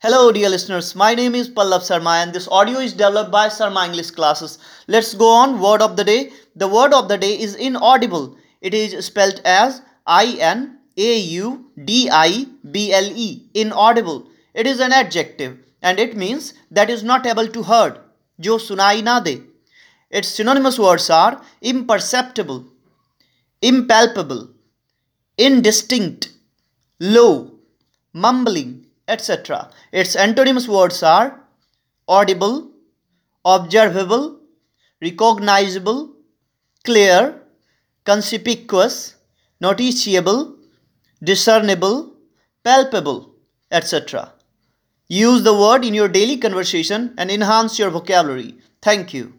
Hello, dear listeners. My name is Pallav Sarma, and this audio is developed by Sarma English Classes. Let's go on. Word of the day. The word of the day is inaudible. It is spelled as I N A U D I B L E. Inaudible. It is an adjective and it means that is not able to heard. Jo sunai na de. Its synonymous words are imperceptible, impalpable, indistinct, low, mumbling etc. Its antonyms words are audible, observable, recognizable, clear, conspicuous, noticeable, discernible, palpable, etc. Use the word in your daily conversation and enhance your vocabulary. Thank you.